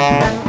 Yeah.